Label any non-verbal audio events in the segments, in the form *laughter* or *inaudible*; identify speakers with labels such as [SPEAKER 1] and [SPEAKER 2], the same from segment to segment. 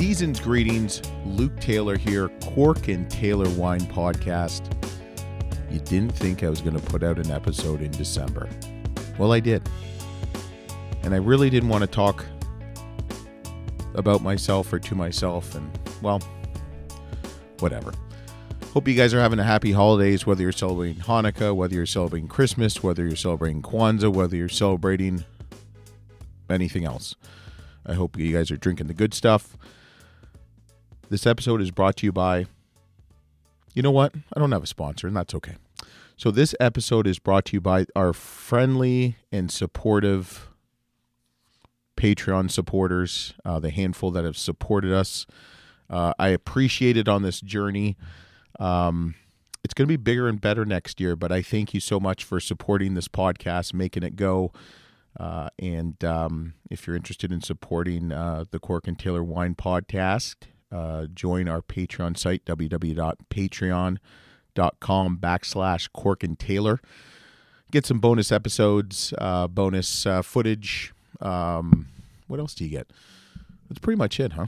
[SPEAKER 1] Season's greetings. Luke Taylor here, Cork and Taylor Wine Podcast. You didn't think I was going to put out an episode in December. Well, I did. And I really didn't want to talk about myself or to myself, and well, whatever. Hope you guys are having a happy holidays, whether you're celebrating Hanukkah, whether you're celebrating Christmas, whether you're celebrating Kwanzaa, whether you're celebrating anything else. I hope you guys are drinking the good stuff. This episode is brought to you by, you know what? I don't have a sponsor, and that's okay. So, this episode is brought to you by our friendly and supportive Patreon supporters, uh, the handful that have supported us. Uh, I appreciate it on this journey. Um, it's going to be bigger and better next year, but I thank you so much for supporting this podcast, making it go. Uh, and um, if you're interested in supporting uh, the Cork and Taylor Wine Podcast, uh, join our Patreon site, www.patreon.com backslash Cork and Taylor. Get some bonus episodes, uh, bonus uh, footage. Um, what else do you get? That's pretty much it, huh?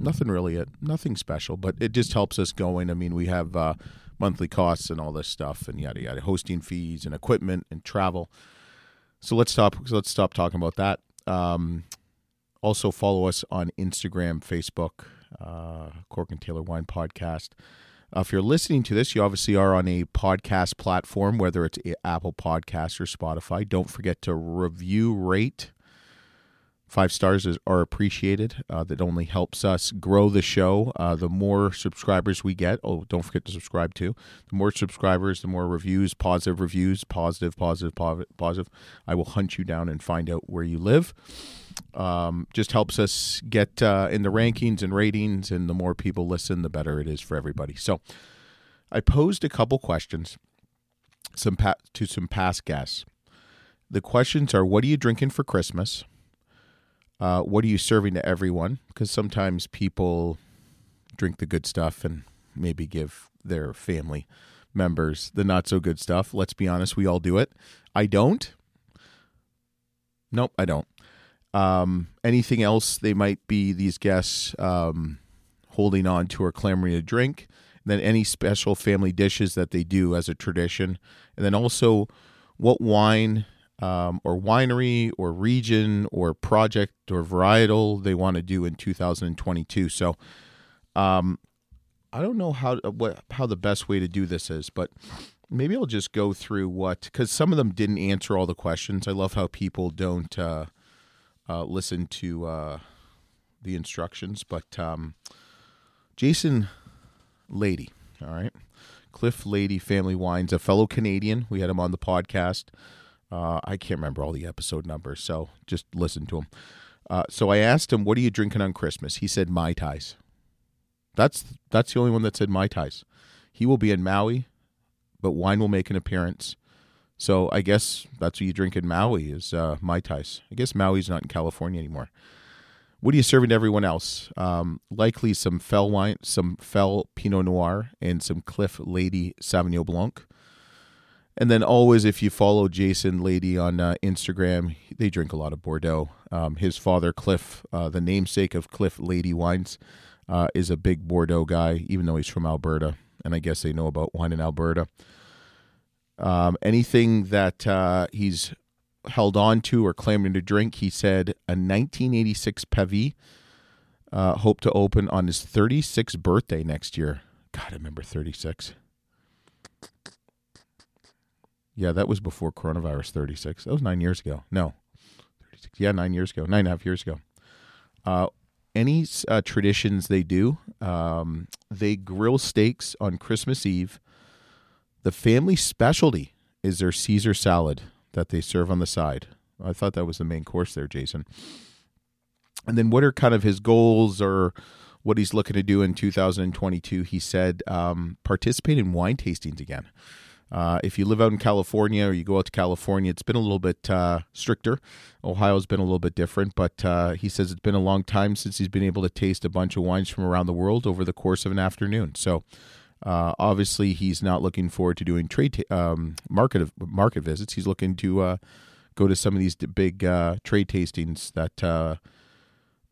[SPEAKER 1] Nothing really, it nothing special, but it just helps us going. I mean, we have uh, monthly costs and all this stuff, and yada yada, hosting fees and equipment and travel. So let's stop. Let's stop talking about that. Um, also follow us on Instagram, Facebook, uh, Cork and Taylor Wine Podcast. Uh, if you're listening to this, you obviously are on a podcast platform, whether it's Apple Podcast or Spotify. Don't forget to review, rate. Five stars is, are appreciated. Uh, that only helps us grow the show. Uh, the more subscribers we get, oh, don't forget to subscribe too. The more subscribers, the more reviews, positive reviews, positive, positive, positive. I will hunt you down and find out where you live. Um, just helps us get uh, in the rankings and ratings, and the more people listen, the better it is for everybody. So, I posed a couple questions, some pa- to some past guests. The questions are: What are you drinking for Christmas? Uh, what are you serving to everyone? Because sometimes people drink the good stuff and maybe give their family members the not so good stuff. Let's be honest, we all do it. I don't. Nope, I don't. Um, anything else they might be these guests um, holding on to or clamoring to drink. And then any special family dishes that they do as a tradition. And then also what wine um, or winery or region or project or varietal they want to do in 2022. So um, I don't know how what how the best way to do this is, but maybe I'll just go through what because some of them didn't answer all the questions. I love how people don't uh, uh, listen to uh, the instructions, but um, Jason Lede, all right, Cliff Lede Family Wines, a fellow Canadian. We had him on the podcast. Uh, I can't remember all the episode numbers, so just listen to him. Uh, so I asked him, "What are you drinking on Christmas?" He said, "Mai Tais." That's that's the only one that said Mai Tais. He will be in Maui, but wine will make an appearance. So I guess that's what you drink in Maui is uh, Mai Tais. I guess Maui's not in California anymore. What are you serving to everyone else? Um, likely some FEL wine, some FEL Pinot Noir, and some Cliff Lede Sauvignon Blanc. And then always, if you follow Jason Lede on uh, Instagram, they drink a lot of Bordeaux. Um, his father, Cliff, uh, the namesake of Cliff Lede Wines, uh, is a big Bordeaux guy, even though he's from Alberta. And I guess they know about wine in Alberta. Um, anything that uh, he's held on to or claiming to drink, he said a 1986 Pavie, uh, hope to open on his 36th birthday next year. God, I remember 36. Yeah, that was before coronavirus 36. That was nine years ago. No, 36. Yeah, nine years ago, nine and a half years ago. Uh, any uh, traditions they do, um, they grill steaks on Christmas Eve. The family specialty is their Caesar salad that they serve on the side. I thought that was the main course there, Jason. And then what are kind of his goals or what he's looking to do in 2022? He said um, participate in wine tastings again. Uh, if you live out in California or you go out to California, it's been a little bit uh, stricter. Ohio's been a little bit different, but uh, he says it's been a long time since he's been able to taste a bunch of wines from around the world over the course of an afternoon. So, uh, obviously, he's not looking forward to doing trade um, market market visits. He's looking to uh, go to some of these big uh, trade tastings that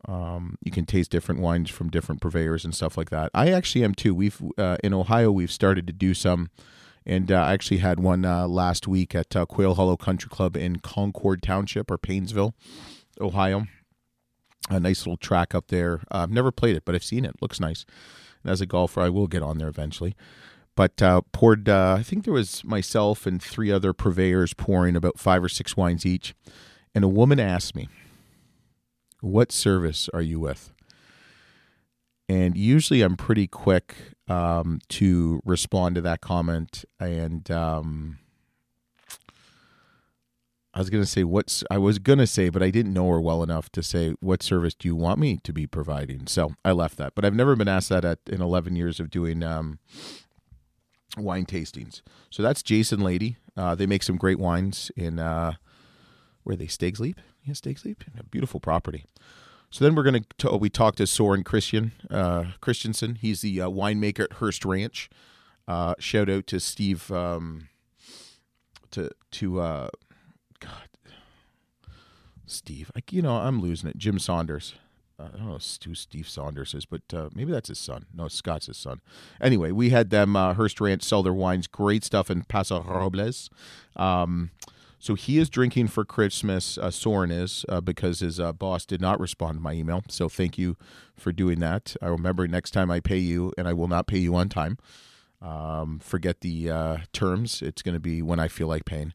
[SPEAKER 1] Um, you can taste different wines from different purveyors and stuff like that. I actually am too. We've in Ohio we've started to do some, and uh, I actually had one uh, last week at uh, Quail Hollow Country Club in Concord Township or Painesville, Ohio. A nice little track up there. Uh, I've never played it, but I've seen it. Looks nice. And as a golfer, I will get on there eventually. But uh, poured. I think there was myself and three other purveyors pouring about five or six wines each, and a woman asked me what service are you with? And usually I'm pretty quick um, to respond to that comment. And um, I was going to say, what's, I was going to say, but I didn't know her well enough to say, what service do you want me to be providing? So I left that. But I've never been asked that at, in 11 years of doing um, wine tastings. So that's Jason Lede. Uh, they make some great wines in, uh, where they, Stags Leap? Yeah, Steak Sleep, a beautiful property. So then we're going to we talked to Soren Christian uh, Christensen. He's the uh, winemaker at Hearst Ranch. Uh, shout out to Steve um, to to uh, God Steve. Like you know, I'm losing it. Jim Saunders. Uh, I don't know who Steve Saunders is, but uh, maybe that's his son. No, Scott's his son. Anyway, we had them uh, Hearst Ranch sell their wines. Great stuff in Paso Robles. Um, so he is drinking for Christmas. Uh, Soren is uh, because his uh, boss did not respond to my email. So thank you for doing that. I remember next time I pay you, and I will not pay you on time. Um, forget the uh, terms. It's going to be when I feel like paying.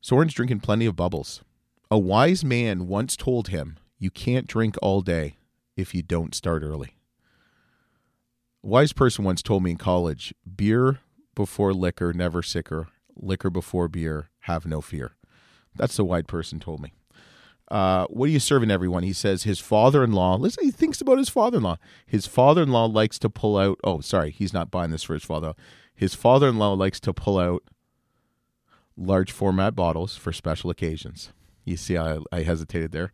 [SPEAKER 1] Soren's drinking plenty of bubbles. A wise man once told him, "You can't drink all day if you don't start early." A wise person once told me in college, "Beer before liquor, never sicker." Liquor before beer, have no fear. That's the white person told me. Uh, what are you serving everyone? He says his father in law, listen, he thinks about his father in law. His father in law likes to pull out, oh, sorry, he's not buying this for his father. His father in law likes to pull out large format bottles for special occasions. You see, I, I hesitated there.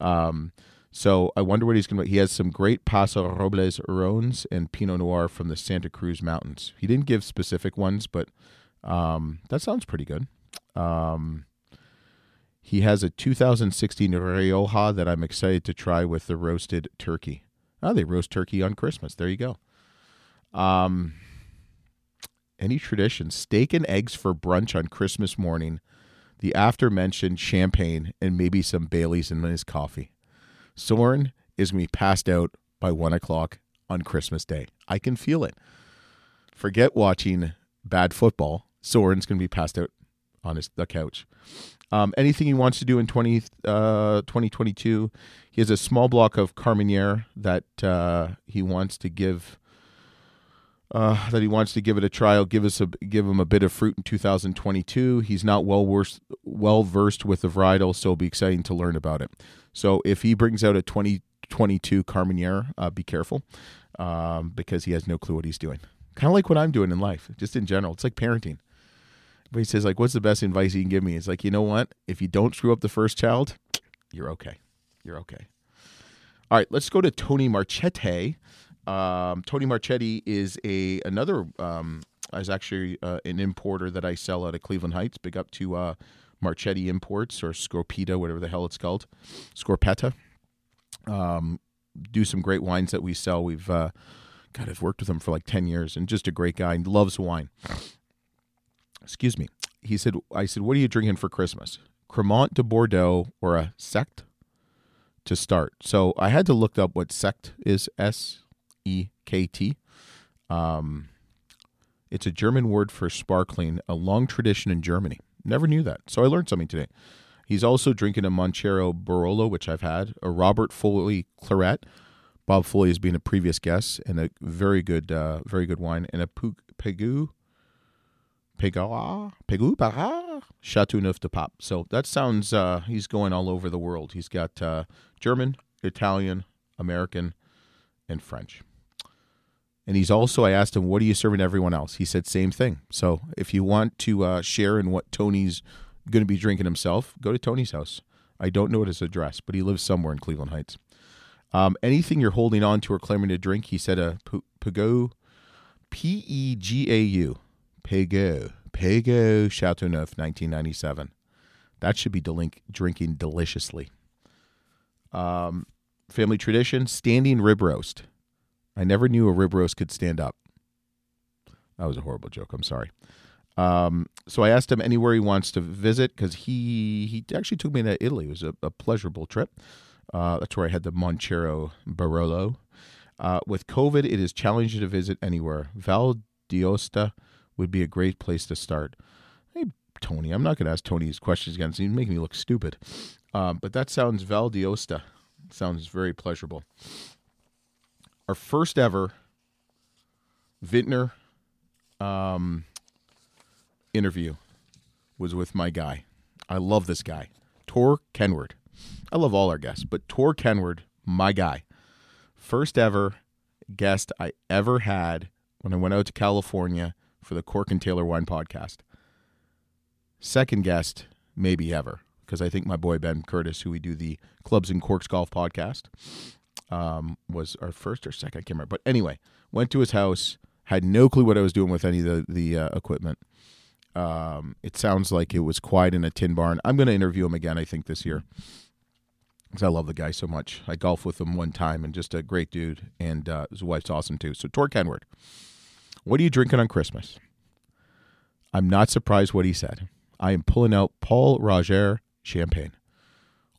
[SPEAKER 1] Um, so I wonder what he's going to. He has some great Paso Robles Rhônes and Pinot Noir from the Santa Cruz Mountains. He didn't give specific ones, but um, that sounds pretty good. Um, he has a 2016 Rioja that I'm excited to try with the roasted turkey. Oh, they roast turkey on Christmas. There you go. Um, any tradition? Steak and eggs for brunch on Christmas morning. The after mentioned champagne and maybe some Bailey's in his coffee. Soren is going to be passed out by one o'clock on Christmas Day. I can feel it. Forget watching bad football Soren's going to be passed out on his the couch. Um, anything he wants to do in 20, uh, 2022, he has a small block of Carmenere that uh, he wants to give. Uh, that he wants to give it a trial, give us a give him a bit of fruit in 2022. He's not well versed well versed with the varietal, so it'll be exciting to learn about it. So if he brings out a 2022 Carmenere, uh, be careful um, because he has no clue what he's doing. Kind of like what I'm doing in life, just in general. It's like parenting. But he says, like, what's the best advice you can give me? It's like, you know what? If you don't screw up the first child, you're okay. You're okay. All right, let's go to Tony Marchetti. Um, Tony Marchetti is a another um, is actually uh, an importer that I sell out of Cleveland Heights. Big up to uh, Marchetti Imports or Scorpita, whatever the hell it's called, Scorpetta. Um, do some great wines that we sell. We've uh, God, I've worked with him for like ten years, and just a great guy. Loves wine excuse me. He said, I said, what are you drinking for Christmas? Cremant de Bordeaux or a Sekt to start. So I had to look up what Sekt is S E K T. Um, it's a German word for sparkling, a long tradition in Germany. Never knew that. So I learned something today. He's also drinking a Monchiero Barolo, which I've had, a Robert Foley Claret. Bob Foley has been a previous guest, and a very good, uh, very good wine, and a Pegu Pégard, Pégou, Parard, Chateauneuf de Pape. So that sounds, uh, he's going all over the world. He's got uh, German, Italian, American, and French. And he's also, I asked him, what are you serving everyone else? He said, same thing. So if you want to uh, share in what Tony's going to be drinking himself, go to Tony's house. I don't know his address, but he lives somewhere in Cleveland Heights. Um, anything you're holding on to or claiming to drink, he said a Pegau, P E G A U. Pego, Pego Chateauneuf, 1997. That should be delink- drinking deliciously. Um, family tradition: standing rib roast. I never knew a rib roast could stand up. That was a horrible joke. I'm sorry. Um, so I asked him anywhere he wants to visit because he he actually took me to Italy. It was a, a pleasurable trip. Uh, that's where I had the Montero Barolo. Uh, with COVID, it is challenging to visit anywhere. Val d'Aosta would be a great place to start. Hey, Tony, I'm not going to ask Tony these questions again. So he's making me look stupid. Um, but that sounds Val d'Aosta. Sounds very pleasurable. Our first ever Vintner um, interview was with my guy. I love this guy, Tor Kenward. I love all our guests, but Tor Kenward, my guy. First ever guest I ever had when I went out to California for the Cork and Taylor Wine podcast. Second guest, maybe ever, because I think my boy Ben Curtis, who we do the Clubs and Corks Golf podcast, um, was our first or second. I can't remember. But anyway, went to his house, had no clue what I was doing with any of the, the uh, equipment. Um, it sounds like it was quiet in a tin barn. I'm going to interview him again, I think, this year because I love the guy so much. I golfed with him one time and just a great dude, and uh, his wife's awesome too. So, Tor Kenward, what are you drinking on Christmas? I'm not surprised what he said. I am pulling out Pol Roger champagne,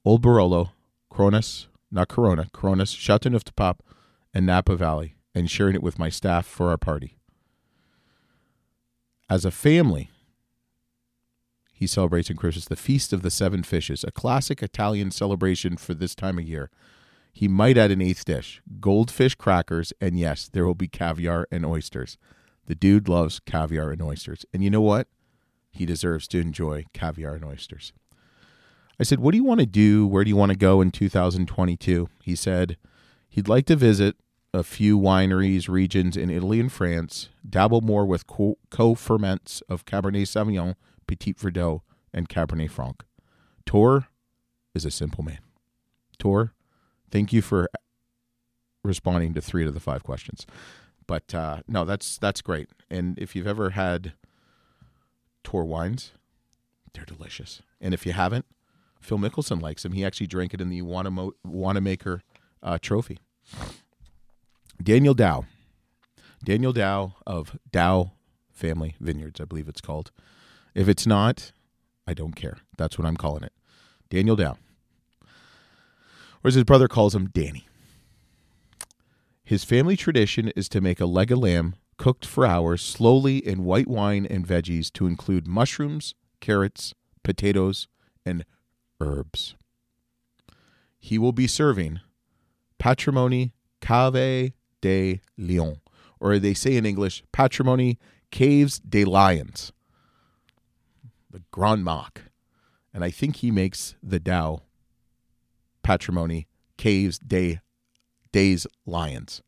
[SPEAKER 1] Old Barolo, Cronus, not Corona, Cronus, Châteauneuf-du-Pape, and Napa Valley, and sharing it with my staff for our party. As a family, he celebrates in Christmas the Feast of the Seven Fishes, a classic Italian celebration for this time of year. He might add an eighth dish goldfish crackers, and yes, there will be caviar and oysters. The dude loves caviar and oysters. And you know what? He deserves to enjoy caviar and oysters. I said, What do you want to do? Where do you want to go in 2022? He said he'd like to visit a few wineries, regions in Italy and France, dabble more with co ferments of Cabernet Sauvignon Petit Verdot, and Cabernet Franc. Tor is a simple man. Tor, thank you for responding to three of the five questions. But uh, no, that's that's great. And if you've ever had Tor wines, they're delicious. And if you haven't, Phil Mickelson likes them. He actually drank it in the Wanamaker uh, Trophy. Daniel Daou. Daniel Daou of Daou Family Vineyards, I believe it's called. If it's not, I don't care. That's what I'm calling it. Daniel Daou. Or as his brother calls him, Danny. His family tradition is to make a leg of lamb cooked for hours slowly in white wine and veggies to include mushrooms, carrots, potatoes, and herbs. He will be serving patrimony cave de lion, or they say in English, patrimony caves de lions the Grand Mac. And I think he makes the Daou Patrimony Caves Day Days Lions.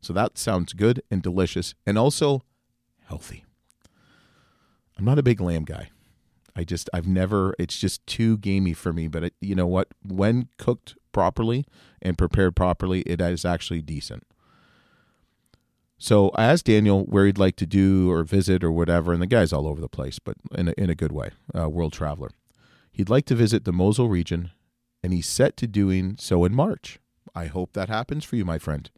[SPEAKER 1] So that sounds good and delicious and also healthy. I'm not a big lamb guy. I just I've never it's just too gamey for me, but it, you know what? When cooked properly and prepared properly, it is actually decent. So I asked Daniel where he'd like to do or visit or whatever, and the guy's all over the place, but in a, in a good way, uh, world traveler. He'd like to visit the Mosul region, and he's set to doing so in March. I hope that happens for you, my friend.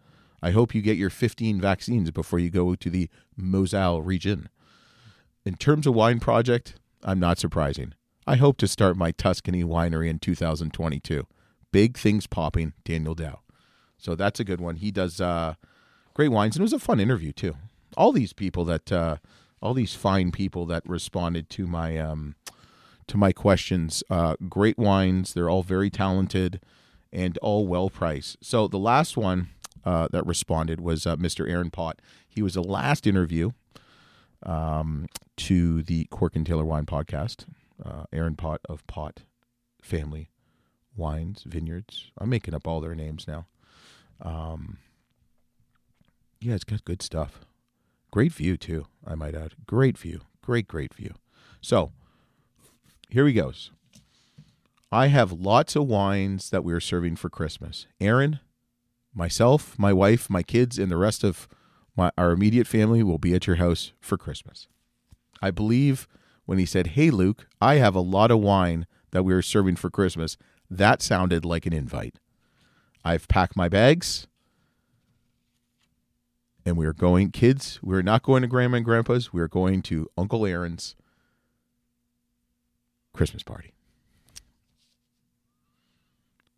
[SPEAKER 1] I hope you get your 15 vaccines before you go to the Moselle region. In terms of wine project, I'm not surprising. I hope to start my Tuscany winery in 2022. Big things popping, Daniel Daou. So that's a good one. He does uh, great wines, and it was a fun interview too. All these people that, uh, all these fine people that responded to my um, to my questions, uh, great wines. They're all very talented and all well priced. So the last one uh, that responded was uh, Mr. Aaron Pott. He was the last interview um, to the Cork and Taylor Wine Podcast. Uh, Aaron Pott of Pott Family Wines Vineyards. I'm making up all their names now. Um, yeah, it's got good stuff. Great view too, I might add. Great view. Great, great view. So here he goes. I have lots of wines that we are serving for Christmas. Aaron, myself, my wife, my kids, and the rest of my our immediate family will be at your house for Christmas. I believe when he said, Hey Luke, I have a lot of wine that we are serving for Christmas, that sounded like an invite. I've packed my bags. And we are going, kids, we're not going to grandma and grandpa's. We're going to Uncle Aaron's Christmas party.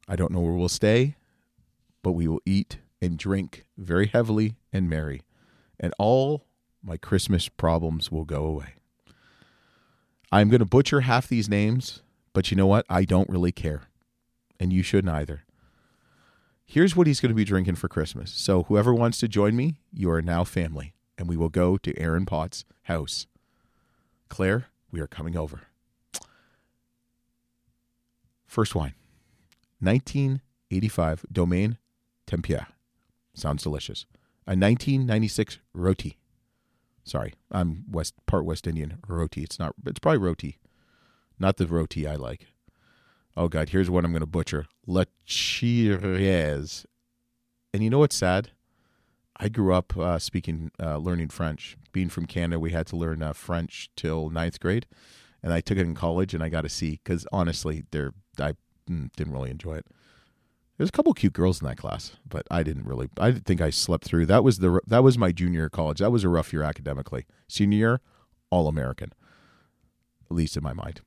[SPEAKER 1] I don't know where we'll stay, but we will eat and drink very heavily and merry, and all my Christmas problems will go away. I'm going to butcher half these names, but you know what? I don't really care. And you shouldn't either. Here's what he's going to be drinking for Christmas. So, whoever wants to join me, you are now family, and we will go to Aaron Potts' house. Claire, we are coming over. First wine 1985 Domaine Tempier. Sounds delicious. A 1996 Roti. Sorry, I'm West part West Indian. Roti. It's not. It's probably roti, not the roti I like. Oh God, here's one I'm going to butcher. La Chiries. And you know what's sad? I grew up uh, speaking, uh, learning French. Being from Canada, we had to learn uh, French till ninth grade, and I took it in college, and I got a C because honestly, there I mm, didn't really enjoy it. There's a couple cute girls in that class, but I didn't really. I think I slept through. That was the that was my junior college. That was a rough year academically. Senior year, all American, at least in my mind.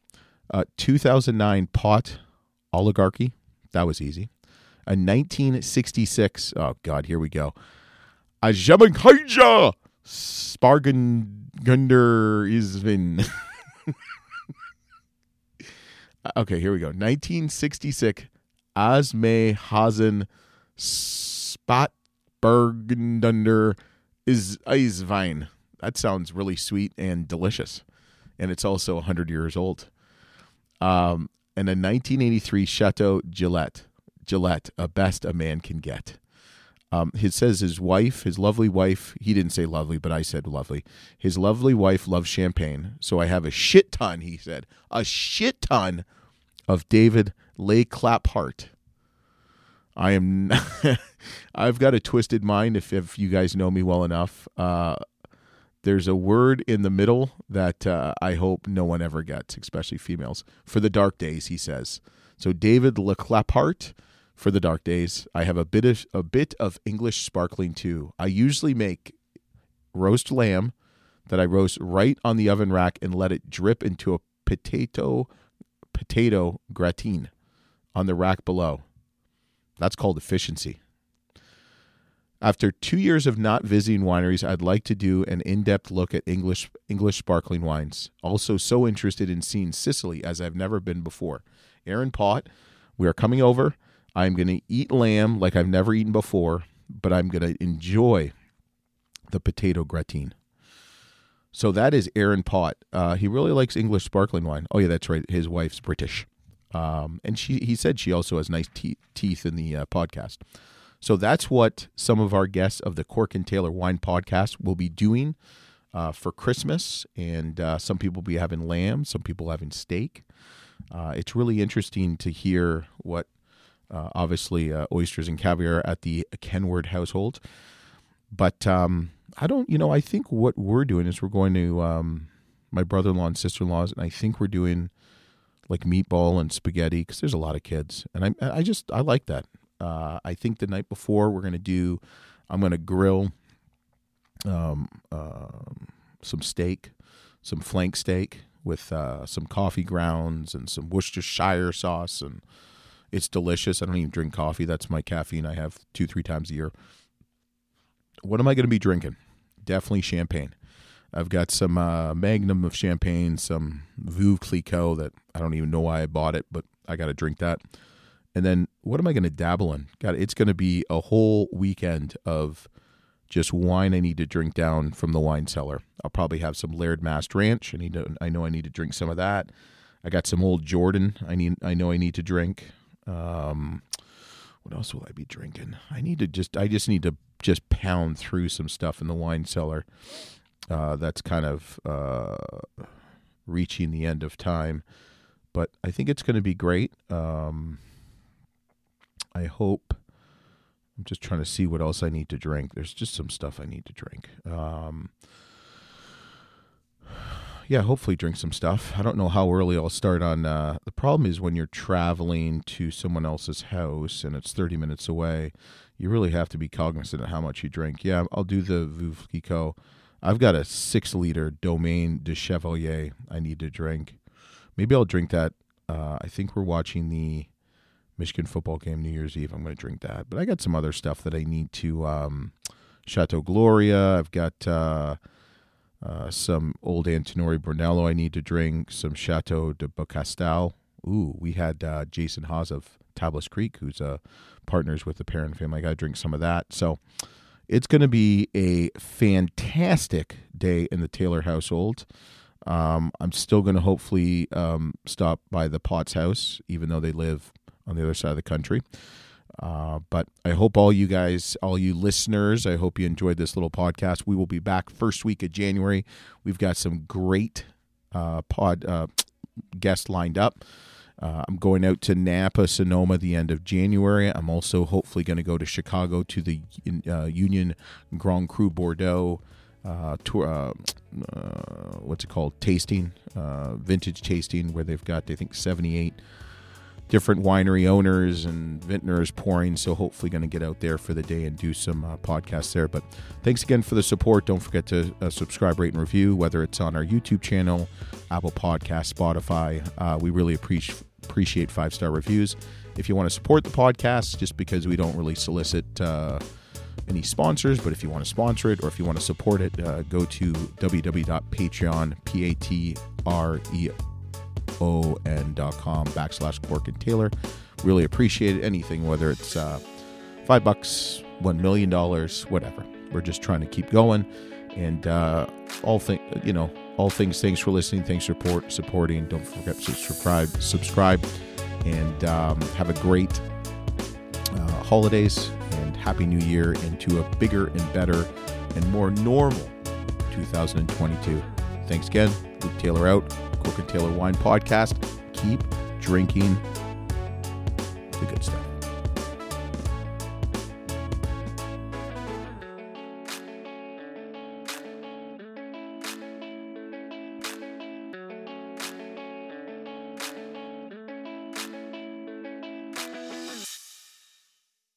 [SPEAKER 1] Uh, 2009 Pott oligarchy. That was easy. A 1966. Oh God, here we go. A Spargengunder Isvin. *laughs* okay, here we go. 1966 Asme Hazen Spatbergendunder is Eiswein. That sounds really sweet and delicious. And it's also 100 years old. Um, and a 1983 Chateau Gillette. Gillette, a best a man can get. Um, he says his wife, his lovely wife, he didn't say lovely, but I said lovely. His lovely wife loves champagne. So I have a shit ton, he said, a shit ton of David Lay Clap Heart. I am, *laughs* I've got a twisted mind. If, if you guys know me well enough, uh, there's a word in the middle that uh, I hope no one ever gets, especially females. For the dark days, he says. So David Léclapart for the dark days. I have a bit of a bit of English sparkling too. I usually make roast lamb that I roast right on the oven rack and let it drip into a potato potato gratin on the rack below. That's called efficiency. After two years of not visiting wineries, I'd like to do an in-depth look at English English sparkling wines. Also, so interested in seeing Sicily as I've never been before. Aaron Pott, we are coming over. I'm going to eat lamb like I've never eaten before, but I'm going to enjoy the potato gratin. So that is Aaron Pott. Uh, he really likes English sparkling wine. Oh yeah, that's right. His wife's British, um, and she he said she also has nice te- teeth in the uh, podcast. So that's what some of our guests of the Cork and Taylor Wine Podcast will be doing uh, for Christmas. And uh, some people will be having lamb, some people having steak. Uh, it's really interesting to hear what, uh, obviously, oysters and caviar at the Kenward household. But um, I don't, you know, I think what we're doing is we're going to um, my brother in law and sister in laws, and I think we're doing like meatball and spaghetti because there's a lot of kids. And I, I just, I like that. Uh, I think the night before we're going to do, I'm going to grill um, uh, some steak, some flank steak with uh, some coffee grounds and some Worcestershire sauce, and it's delicious. I don't even drink coffee. That's my caffeine I have two, three times a year. What am I going to be drinking? Definitely champagne. I've got some uh, Magnum of champagne, some Veuve Clicquot that I don't even know why I bought it, but I got to drink that. And then what am I going to dabble in? God, it's going to be a whole weekend of just wine I need to drink down from the wine cellar. I'll probably have some Laird Mast Ranch. I need to. I know I need to drink some of that. I got some old Jordan. I need. I know I need to drink. Um, what else will I be drinking? I need to just. I just need to just pound through some stuff in the wine cellar. Uh, that's kind of uh, reaching the end of time, but I think it's going to be great. Um, I hope. I'm just trying to see what else I need to drink. There's just some stuff I need to drink. Um, yeah, hopefully drink some stuff. I don't know how early I'll start on. Uh, the problem is when you're traveling to someone else's house and it's 30 minutes away, you really have to be cognizant of how much you drink. Yeah, I'll do the Veuve Clicquot. I've got a six liter Domaine de Chevalier I need to drink. Maybe I'll drink that. Uh, I think we're watching the Michigan football game New Year's Eve. I'm going to drink that. But I got some other stuff that I need to. Um, Chateau Gloria. I've got. Uh, uh, some old Antinori Brunello I need to drink, some Chateau de Beaucastel. Ooh, we had uh, Jason Haas of Tablas Creek, who's uh, partners with the Perrin family. I got to drink some of that. So it's going to be a fantastic day in the Taylor household. Um, I'm still going to hopefully um, stop by the Potts house, even though they live on the other side of the country. Uh, but I hope all you guys, all you listeners, I hope you enjoyed this little podcast. We will be back first week of January. We've got some great uh, pod uh, guests lined up. Uh, I'm going out to Napa, Sonoma the end of January. I'm also hopefully going to go to Chicago to the uh, Union Grand Cru Bordeaux uh, tour. Uh, uh, what's it called? Tasting, uh, vintage tasting, where they've got I think 78 different winery owners and vintners pouring. So hopefully, going to get out there for the day and do some uh, podcasts there. But thanks again for the support. Don't forget to uh, subscribe, rate, and review, whether it's on our YouTube channel, Apple Podcast, Spotify. We really appreciate appreciate five star reviews. If you want to support the podcast, just because we don't really solicit. Uh, any sponsors, but if you want to sponsor it or if you want to support it, uh, go to www.patreon, P-A-T-R-E on.com backslash Cork and Taylor. Really appreciate anything, whether it's uh, five bucks, one million dollars, whatever. We're just trying to keep going, and uh, all things, you know, all things. Thanks for listening. Thanks for support, supporting. Don't forget to subscribe, subscribe, and um, have a great uh, holidays and happy New Year into a bigger and better and more normal 2022. Thanks again. Luke Taylor out. Cork and Taylor Wine Podcast. Keep drinking the good stuff.